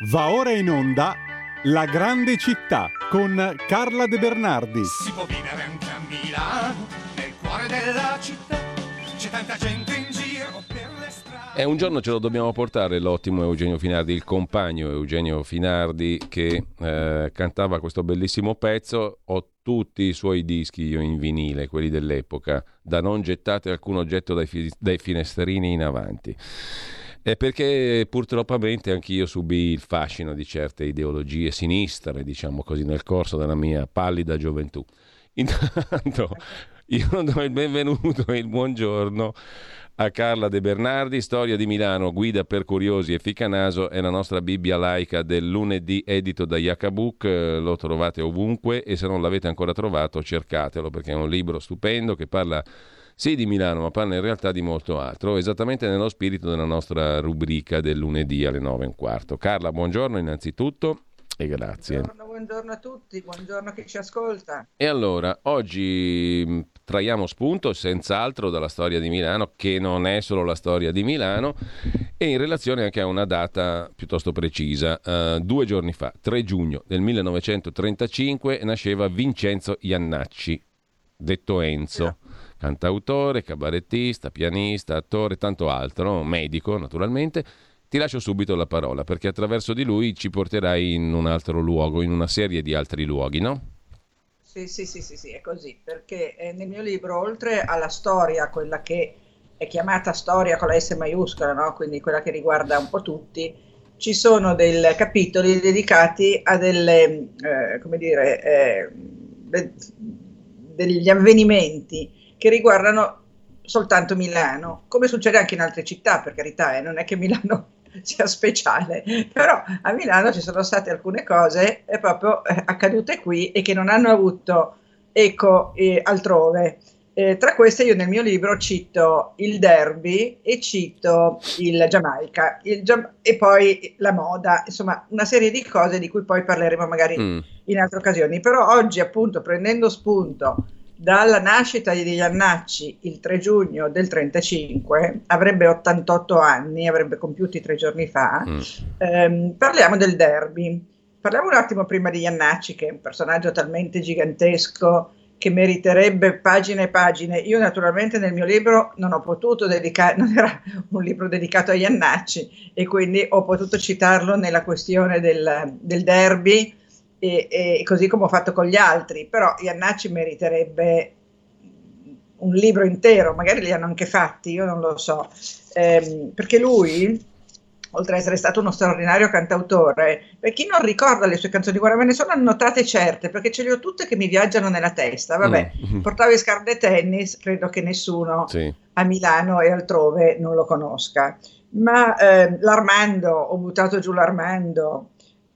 Va ora in onda La grande città con Carla De Bernardi. Si può vivere anche a Milano, nel cuore della città. C'è tanta gente in giro per le strade. E un giorno ce lo dobbiamo portare l'ottimo Eugenio Finardi, il compagno Eugenio Finardi che eh, cantava questo bellissimo pezzo. Ho tutti i suoi dischi io in vinile, quelli dell'epoca, da non gettate alcun oggetto dai, fi- dai finestrini in avanti. È perché purtroppo anch'io subì il fascino di certe ideologie sinistre, diciamo così, nel corso della mia pallida gioventù. Intanto io do il benvenuto e il buongiorno a Carla De Bernardi, Storia di Milano, guida per curiosi e ficanaso, è la nostra Bibbia laica del lunedì edito da Yakabook, lo trovate ovunque e se non l'avete ancora trovato cercatelo perché è un libro stupendo che parla sì di Milano, ma parla in realtà di molto altro, esattamente nello spirito della nostra rubrica del lunedì alle 9 e un quarto. Carla, buongiorno innanzitutto e grazie. Buongiorno, buongiorno, a tutti, buongiorno a chi ci ascolta. E allora, oggi traiamo spunto senz'altro dalla storia di Milano, che non è solo la storia di Milano, e in relazione anche a una data piuttosto precisa. Uh, due giorni fa, 3 giugno del 1935, nasceva Vincenzo Iannacci, detto Enzo. Cantautore, cabarettista, pianista, attore, tanto altro, medico naturalmente. Ti lascio subito la parola perché attraverso di lui ci porterai in un altro luogo, in una serie di altri luoghi, no? Sì, sì, sì, sì, sì è così, perché eh, nel mio libro, oltre alla storia, quella che è chiamata storia con la S maiuscola, no? quindi quella che riguarda un po' tutti, ci sono dei capitoli dedicati a delle, eh, come dire, eh, de- degli avvenimenti che riguardano soltanto Milano, come succede anche in altre città, per carità, eh, non è che Milano sia speciale, però a Milano ci sono state alcune cose eh, proprio eh, accadute qui e che non hanno avuto eco eh, altrove. Eh, tra queste io nel mio libro cito il derby e cito il Giamaica il Gia- e poi la moda, insomma una serie di cose di cui poi parleremo magari mm. in altre occasioni. Però oggi appunto prendendo spunto dalla nascita di Iannacci il 3 giugno del 35, avrebbe 88 anni, avrebbe compiuti tre giorni fa, mm. ehm, parliamo del derby. Parliamo un attimo prima di Iannacci, che è un personaggio talmente gigantesco che meriterebbe pagine e pagine. Io naturalmente nel mio libro non ho potuto dedicare, non era un libro dedicato a Iannacci e quindi ho potuto citarlo nella questione del, del derby e, e, così come ho fatto con gli altri, però Iannacci meriterebbe un libro intero, magari li hanno anche fatti, io non lo so, ehm, perché lui, oltre ad essere stato uno straordinario cantautore, per chi non ricorda le sue canzoni, guarda, me ne sono annotate certe, perché ce le ho tutte che mi viaggiano nella testa, vabbè, mm. portavo i scarpe tennis, credo che nessuno sì. a Milano e altrove non lo conosca, ma eh, l'Armando, ho buttato giù l'Armando,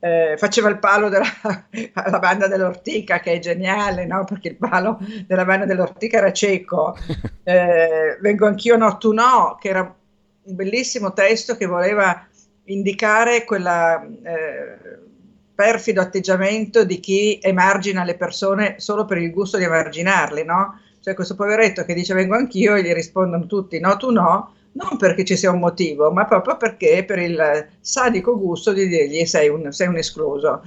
eh, faceva il palo della banda dell'Ortica, che è geniale, no? perché il palo della banda dell'Ortica era cieco. Eh, vengo anch'io no, tu no, che era un bellissimo testo che voleva indicare quella eh, perfido atteggiamento di chi emargina le persone solo per il gusto di emarginarle, no? Cioè questo poveretto che dice vengo anch'io e gli rispondono tutti no, tu no, non perché ci sia un motivo, ma proprio perché per il sadico gusto di dirgli sei un, sei un escluso.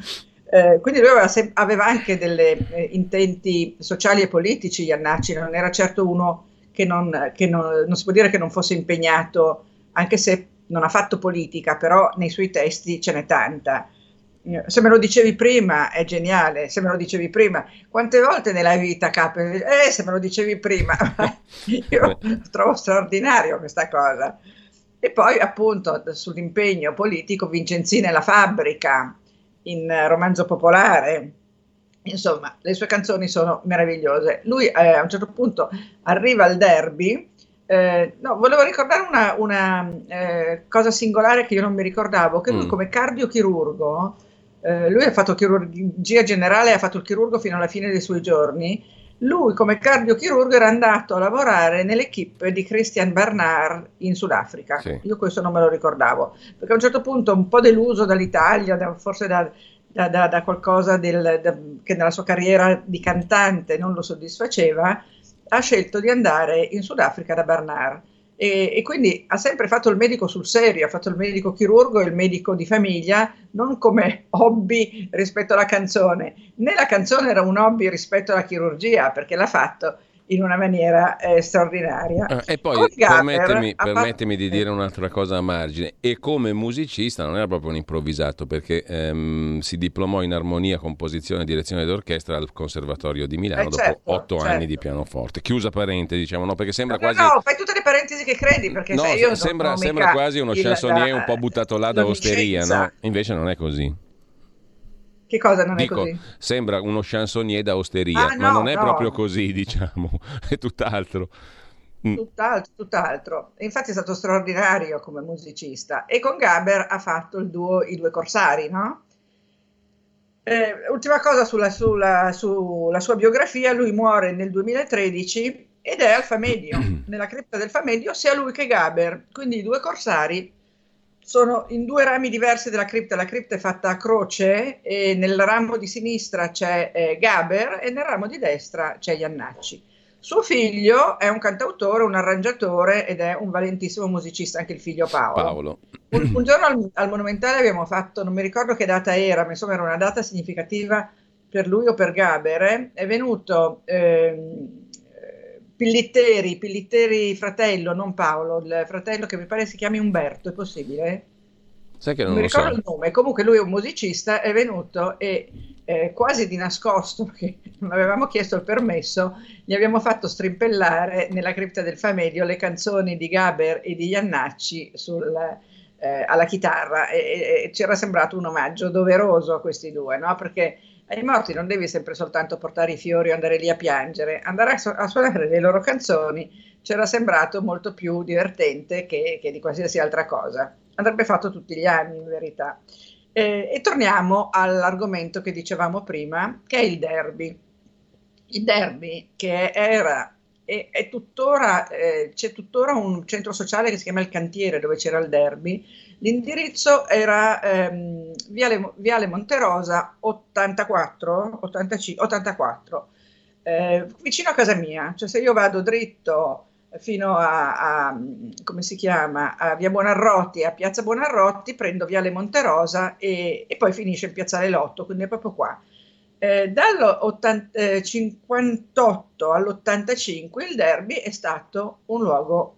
Eh, quindi lui aveva, aveva anche dei eh, intenti sociali e politici, Iannacci, non era certo uno che, non, che non, non si può dire che non fosse impegnato, anche se non ha fatto politica, però nei suoi testi ce n'è tanta. Se me lo dicevi prima è geniale, se me lo dicevi prima. Quante volte nella vita capita? Eh, se me lo dicevi prima. Io trovo straordinario questa cosa. E poi appunto sull'impegno politico Vincenzina e la fabbrica in romanzo popolare. Insomma, le sue canzoni sono meravigliose. Lui eh, a un certo punto arriva al derby. Eh, no, volevo ricordare una, una eh, cosa singolare che io non mi ricordavo, che lui mm. come cardiochirurgo eh, lui ha fatto chirurgia generale, ha fatto il chirurgo fino alla fine dei suoi giorni. Lui, come cardiochirurgo, era andato a lavorare nell'equipe di Christian Bernard in Sudafrica. Sì. Io questo non me lo ricordavo, perché a un certo punto, un po' deluso dall'Italia, da, forse da, da, da, qualcosa del, che nella sua carriera di cantante non lo soddisfaceva, ha scelto di andare in Sudafrica da Bernard e, e, quindi ha sempre fatto il medico sul serio, ha fatto il medico chirurgo e il medico di famiglia, non come hobby rispetto alla canzone, né la canzone era un hobby rispetto alla chirurgia, perché l'ha fatto in una maniera eh, straordinaria. Ah, e poi permettimi, permettimi fatto... di dire un'altra cosa a margine, e come musicista non era proprio un improvvisato perché ehm, si diplomò in armonia, composizione e direzione d'orchestra al Conservatorio di Milano eh, dopo certo, otto certo. anni di pianoforte. Chiusa parentesi, diciamo, no? Perché sembra no, quasi... No, fai tutte le parentesi che credi, perché no, sai, io sembra, sembra quasi uno chansonnier un po' buttato là da osteria, no? Invece non è così. Che cosa non Dico, è così? Sembra uno chansonnier da osteria, ah, ma non è no. proprio così, diciamo, è tutt'altro. Mm. Tutt'altro, tutt'altro. Infatti è stato straordinario come musicista e con Gaber ha fatto il duo I due corsari, no? Eh, ultima cosa sulla, sulla, sulla, sua biografia, lui muore nel 2013 ed è al Famedio, nella cripta del Famedio, sia lui che Gaber, quindi i due corsari sono in due rami diversi della cripta. La cripta è fatta a croce e nel ramo di sinistra c'è eh, Gaber e nel ramo di destra c'è Iannacci. Suo figlio è un cantautore, un arrangiatore ed è un valentissimo musicista, anche il figlio Paolo. Paolo. Un, un, giorno al, al, Monumentale abbiamo fatto, non mi ricordo che data era, ma insomma era una data significativa per lui o per Gaber. Eh? È venuto... Eh, Pillitteri, Pillitteri fratello, non Paolo, il fratello che mi pare si chiami Umberto, è possibile? Sai che non, non mi ricordo so. il nome, comunque lui è un musicista, è venuto e eh, quasi di nascosto, perché non avevamo chiesto il permesso, gli abbiamo fatto strimpellare nella cripta del Famedio le canzoni di Gaber e di Iannacci sul, eh, alla chitarra e, e, e, ci era sembrato un omaggio doveroso a questi due, no? perché ai morti non devi sempre soltanto portare i fiori o andare lì a piangere, andare a, su- a suonare le loro canzoni c'era sembrato molto più divertente che, che, di qualsiasi altra cosa. Andrebbe fatto tutti gli anni, in verità. Eh, e torniamo all'argomento che dicevamo prima, che è il derby. Il derby che era e è tuttora, eh, c'è tuttora un centro sociale che si chiama Il Cantiere dove c'era il derby L'indirizzo era ehm, Viale, Viale, Monterosa 84, 85, 84 eh, vicino a casa mia. Cioè se io vado dritto fino a, a, come si chiama, a Via Buonarroti, a Piazza Buonarroti, prendo Viale Monterosa e, e poi finisce in Piazzale Lotto, quindi è proprio qua. Eh, dal eh, 58 all'85 il derby è stato un luogo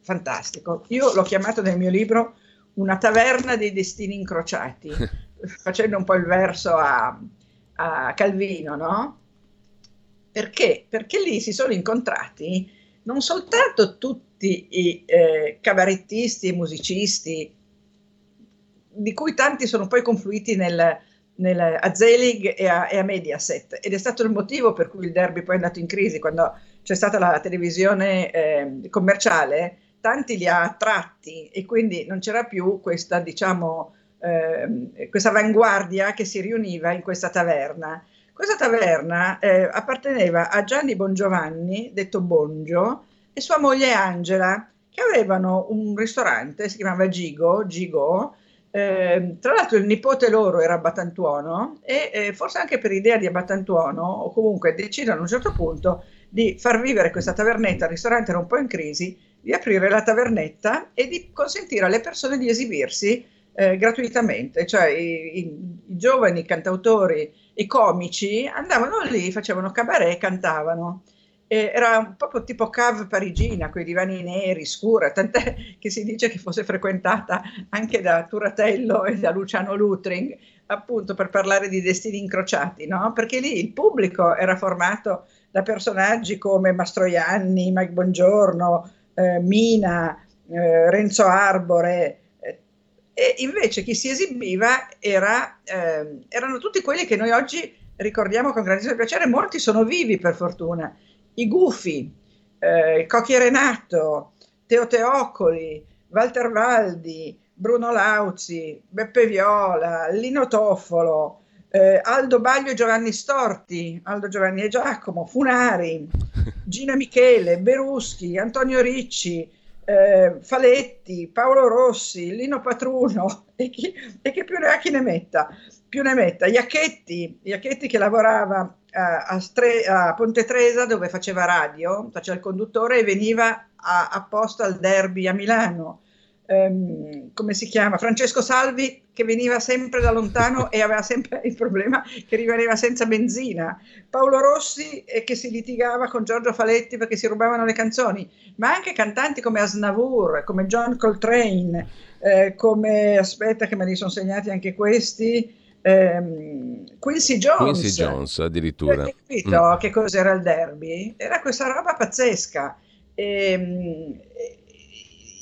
fantastico. Io l'ho chiamato nel mio libro una taverna dei destini incrociati, facendo un po' il verso a, a Calvino, no? Perché? Perché lì si sono incontrati non soltanto tutti i eh, cabarettisti e musicisti, di cui tanti sono poi confluiti nel, nel, a Zelig e a, e a, Mediaset, ed è stato il motivo per cui il derby poi è andato in crisi, quando c'è stata la televisione eh, commerciale, tanti li ha attratti e quindi non c'era più questa, diciamo, eh, questa avanguardia che si riuniva in questa taverna. Questa taverna eh, apparteneva a Gianni Bongiovanni, detto Bongio, e sua moglie Angela, che avevano un ristorante, si chiamava Gigo, Gigo eh, tra l'altro il nipote loro era Batantuono e eh, forse anche per idea di Batantuono, o comunque decidono a un certo punto di far vivere questa tavernetta, il ristorante era un po' in crisi, di aprire la tavernetta e di consentire alle persone di esibirsi eh, gratuitamente, cioè i, i, i, giovani cantautori e comici andavano lì, facevano cabaret, cantavano. E era proprio tipo cave parigina, quei divani neri, scura, tant'è che si dice che fosse frequentata anche da Turatello e da Luciano Lutring, appunto per parlare di destini incrociati, no? Perché lì il pubblico era formato da personaggi come Mastroianni, Mike Bongiorno, eh, Mina, eh, Renzo Arbore, eh, e invece chi si esibiva era, ehm, erano tutti quelli che noi oggi ricordiamo con grandissimo piacere, molti sono vivi per fortuna, i Gufi, eh, Cocchi Renato, Teo Teoccoli, Walter Valdi, Bruno Lauzi, Beppe Viola, Lino Toffolo, eh, Aldo Baglio e Giovanni Storti, Aldo Giovanni e Giacomo, Funari, Gina Michele, Beruschi, Antonio Ricci, eh, Faletti, Paolo Rossi, Lino Patruno e chi, e chi, più ne ha chi ne metta, più ne metta, Iacchetti, Iacchetti che lavorava a, a, Stre, a Ponte Tresa dove faceva radio, faceva il conduttore e veniva a, apposta al derby a Milano. Um, come si chiama? Francesco Salvi che veniva sempre da lontano e aveva sempre il problema che rimaneva senza benzina. Paolo Rossi eh, che si litigava con Giorgio Faletti perché si rubavano le canzoni, ma anche cantanti come Asnavour, come John Coltrane, eh, come aspetta che me li sono segnati anche questi. Ehm, Quincy Jones, Quincy Jones addirittura. Hai capito mm. che cos'era il derby? Era questa roba pazzesca. E, ehm,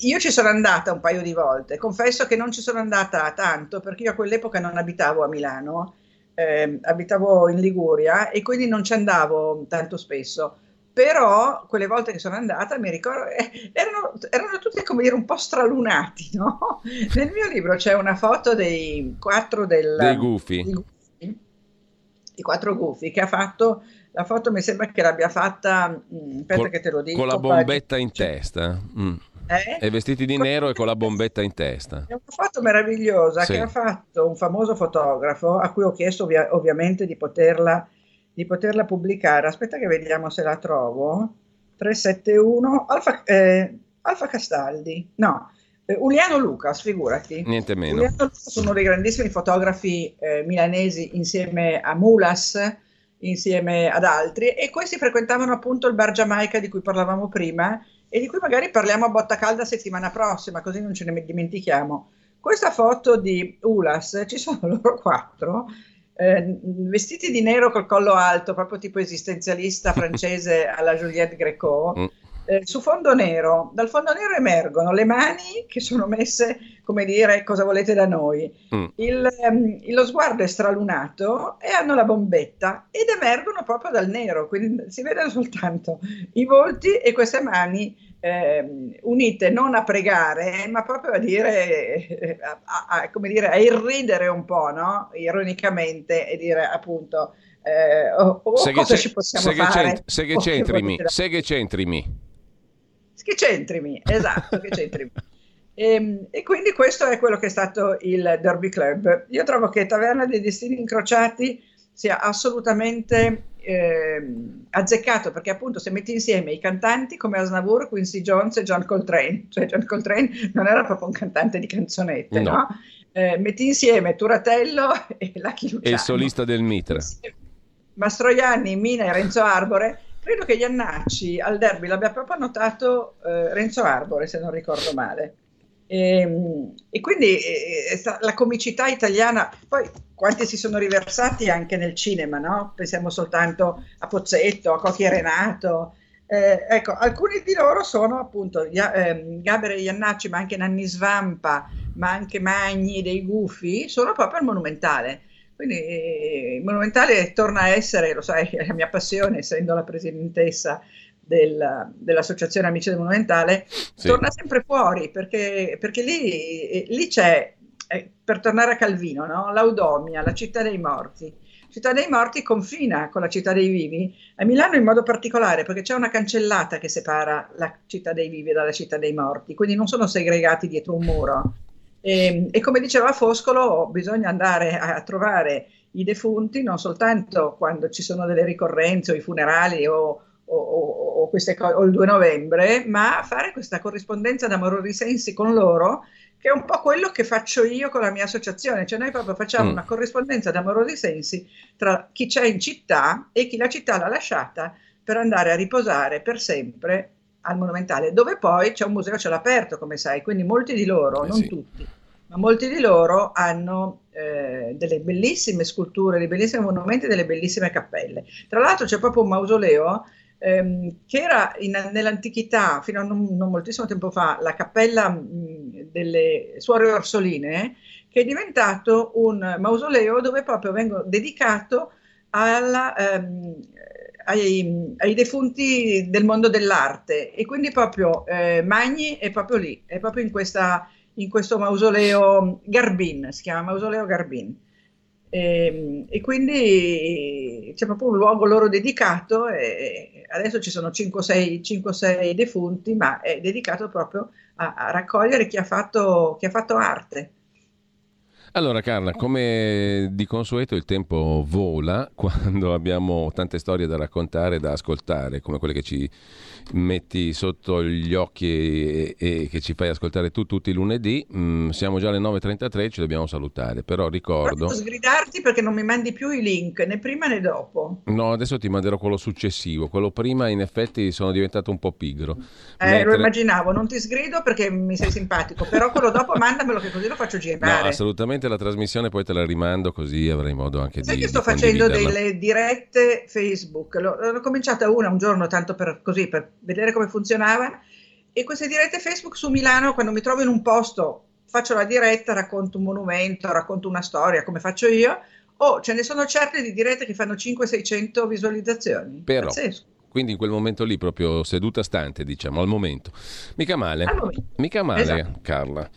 io ci sono andata un paio di volte, confesso che non ci sono andata tanto perché io a quell'epoca non abitavo a Milano, eh, abitavo in Liguria e quindi non ci andavo tanto spesso. Però quelle volte che sono andata mi ricordo eh, erano, erano tutti come dire un po' stralunati, no? Nel mio libro c'è una foto dei quattro del, dei gufi. Dei, i quattro gufi che ha fatto la foto mi sembra che l'abbia fatta mh, mm, aspetta Col, che te lo dico con la bombetta in testa mm. Eh? E vestiti di nero e con la bombetta in testa. È una foto meravigliosa Sì. che ha fatto un famoso fotografo a cui ho chiesto ovvia- ovviamente di poterla, di poterla pubblicare. Aspetta che vediamo se la trovo. 371 Alfa, eh, Alfa Castaldi. No, eh, Uliano Lucas, figurati. Niente meno. Uliano Lucas, uno dei grandissimi fotografi eh, milanesi insieme a Mulas, insieme ad altri, e questi frequentavano appunto il bar Giamaica di cui parlavamo prima e di cui magari parliamo a botta calda settimana prossima, così non ce ne dimentichiamo. Questa foto di Ulas, ci sono loro quattro, eh, vestiti di nero col collo alto, proprio tipo esistenzialista francese alla Juliette Greco, Mm. Eh, su fondo nero. Dal fondo nero emergono le mani che sono messe, come dire, cosa volete da noi. Mm. Il, ehm, lo sguardo è stralunato e hanno la bombetta ed emergono proprio dal nero, quindi si vedono soltanto i volti e queste mani ehm, unite non a pregare, ma proprio a dire, eh, a, a- come dire, a irridere un po', no? Ironicamente e dire appunto, eh, oh, oh, Se che cosa ci possiamo se che fare? c'ent- se che che centrimi, se che centrimi. Che centrimi, esatto, che centrimi. E, e quindi questo è quello che è stato il Derby Club. Io trovo che Taverna dei Destini Incrociati sia assolutamente ehm, azzeccato perché appunto se metti insieme i cantanti come Asnavour, Quincy Jones e John Coltrane, cioè John Coltrane non era proprio un cantante di canzonette, No. no? Eh, metti insieme Turatello e Lucky Luciano. E il solista del Mitra. Mastroianni, Mina e Renzo Arbore. Credo che Iannacci al derby l'abbia proprio annotato eh, Renzo Arbore, se non ricordo male. E, e quindi eh, è sta- la comicità italiana, poi quanti si sono riversati anche nel cinema, no? Pensiamo soltanto a Pozzetto, a Cocchi e Renato. Eh, ecco, alcuni di loro sono appunto Ia- ehm, Gaber e Iannacci, ma anche Nanni Svampa, ma anche Magni dei Gufi, sono proprio al Monumentale. Quindi il Monumentale torna a essere, lo sai, è la mia passione, essendo la presidentessa del- dell'Associazione Amici del Monumentale, Sì. torna sempre fuori perché, perché lì, lì c'è, eh, per tornare a Calvino, no? l'Audomia, la città dei morti. Città dei morti confina con la città dei vivi, a Milano in modo particolare perché c'è una cancellata che separa la città dei vivi dalla città dei morti, quindi non sono segregati dietro un muro. E, e come diceva Foscolo, bisogna andare a, a trovare i defunti non soltanto quando ci sono delle ricorrenze o i funerali o, o- o- o queste co- o il 2 novembre, ma fare questa corrispondenza d'amore sensi con loro, che è un po' quello che faccio io con la mia associazione, cioè noi proprio facciamo Mm. una corrispondenza d'amore sensi tra chi c'è in città e chi la città l'ha lasciata per andare a riposare per sempre al Monumentale, dove poi c'è un museo a cielo aperto, come sai, quindi molti di loro, Eh non sì. tutti, ma molti di loro hanno eh, delle bellissime sculture, dei bellissimi monumenti, delle bellissime cappelle. Tra l'altro c'è proprio un mausoleo ehm, che era in- nell'antichità, fino a non, non moltissimo tempo fa, la cappella mh, delle suore Orsoline, che è diventato un mausoleo dove proprio vengono dedicato alla, ehm, ai, ai defunti del mondo dell'arte e quindi proprio eh, Magni è proprio lì, è proprio in, questa, in questo mausoleo Garbin, si chiama mausoleo Garbin. E, e quindi c'è proprio un luogo loro dedicato e adesso ci sono 5-6 defunti, ma è dedicato proprio a, a raccogliere chi ha fatto, chi ha fatto arte. Allora Carla, come di consueto il tempo vola quando abbiamo tante storie da raccontare, da ascoltare, come quelle che ci metti sotto gli occhi e, e che ci fai ascoltare tu tutti i lunedì. Mm, siamo già alle 9.33, ci dobbiamo salutare, però ricordo... Posso sgridarti perché non mi mandi più i link, né prima né dopo. No, adesso ti manderò quello successivo, quello prima in effetti sono diventato un po' pigro. Eh, Mentre... lo immaginavo, non ti sgrido perché mi sei simpatico, però quello dopo mandamelo che così lo faccio girare. No, assolutamente la trasmissione poi te la rimando così avrai modo anche Sai di che sto facendo delle dirette Facebook, l'ho, cominciata una un giorno tanto per, così, per vedere come funzionava e queste dirette Facebook su Milano quando mi trovo in un posto faccio la diretta, racconto un monumento, racconto una storia come faccio io Oh, ce ne sono certe di dirette che fanno 500-600 visualizzazioni. Però, Pazzesco. Quindi in quel momento lì, proprio seduta stante, diciamo, al momento. Mica male. Mica male, esatto. Carla.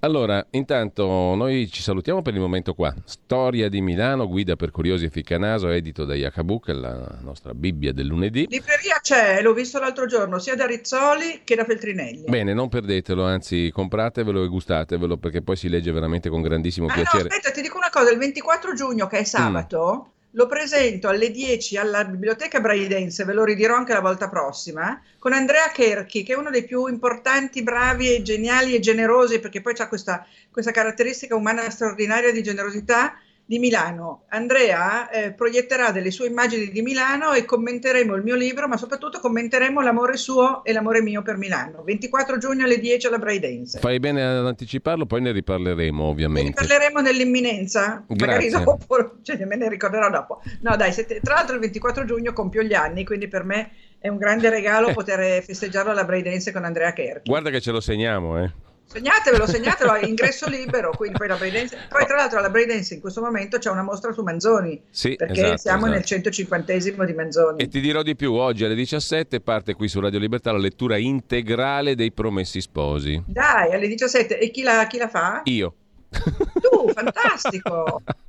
Allora, intanto noi ci salutiamo per il momento qua. Storia di Milano, guida per curiosi e ficcanaso, edito da Iacabuc, la nostra Bibbia del lunedì. Libreria c'è, l'ho visto l'altro giorno, sia da Rizzoli che da Feltrinelli. Bene, non perdetelo, anzi compratevelo e gustatevelo perché poi si legge veramente con grandissimo ah, piacere. No, aspetta, ti dico una cosa, il 24 giugno che è sabato... Mm lo presento alle 10 alla Biblioteca Braidense, ve lo ridirò anche la volta prossima, con Andrea Kerchi, che è uno dei più importanti, bravi e geniali e generosi, perché poi ha questa, questa caratteristica umana straordinaria di generosità di Milano. Andrea eh, proietterà delle sue immagini di Milano e commenteremo il mio libro, ma soprattutto commenteremo l'amore suo e l'amore mio per Milano. 24 giugno alle 10 alla Braidense. Fai bene ad anticiparlo, poi ne riparleremo ovviamente. Ne parleremo nell'imminenza, Grazie. magari dopo, cioè, me ne ricorderò dopo. No dai, se, tra l'altro il 24 giugno compio gli anni, quindi per me è un grande regalo poter festeggiarlo alla Braidense con Andrea Kerchi. Guarda che ce lo segniamo, eh. Segnatevelo, segnatelo, ingresso libero, quindi poi la Breakdance. Poi tra l'altro alla Breakdance in questo momento c'è una mostra su Manzoni, sì, perché esatto, siamo esatto. nel 150 di Manzoni. E ti dirò di più, oggi alle 17 parte qui su Radio Libertà la lettura integrale dei Promessi Sposi. Dai, alle 17, e chi la, chi la fa? Io. Tu, fantastico!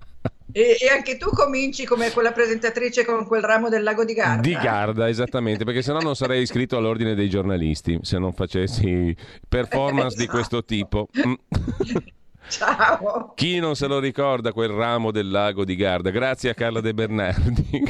E, e, anche tu cominci come quella presentatrice con quel ramo del lago di Garda. Di Garda, esattamente, perché sennò non sarei iscritto all'ordine dei giornalisti se non facessi performance esatto. di questo tipo. Mm. Ciao. Chi non se lo ricorda quel ramo del lago di Garda? Grazie a Carla De Bernardi.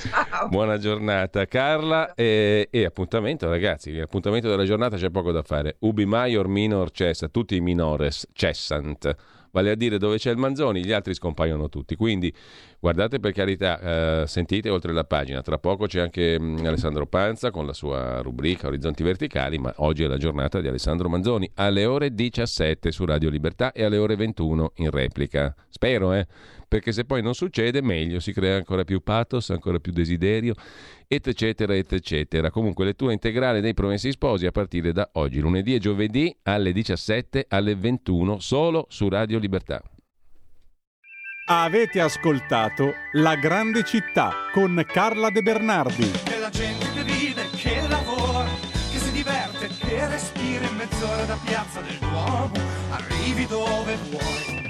Ciao. Buona giornata Carla e, e, appuntamento ragazzi, appuntamento della giornata c'è poco da fare. Ubi maior minor cessa, tutti i minores cessant vale a dire dove c'è il Manzoni, gli altri scompaiono tutti. Quindi guardate per carità, eh, sentite oltre la pagina, tra poco c'è anche mh, mm, Alessandro Panza con la sua rubrica Orizzonti Verticali, ma oggi è la giornata di Alessandro Manzoni alle ore 17 su Radio Libertà e alle ore 21 in replica. Spero, eh perché se poi non succede meglio, si crea ancora più pathos, ancora più desiderio, eccetera, eccetera. Comunque lettura integrale dei Promessi Sposi a partire da oggi, lunedì e giovedì alle 17, alle 21, solo su Radio Libertà. Avete ascoltato La Grande Città con Carla De Bernardi. Che la gente che vive, che lavora, che si diverte, che respira in mezz'ora da piazza del Duomo, arrivi dove vuoi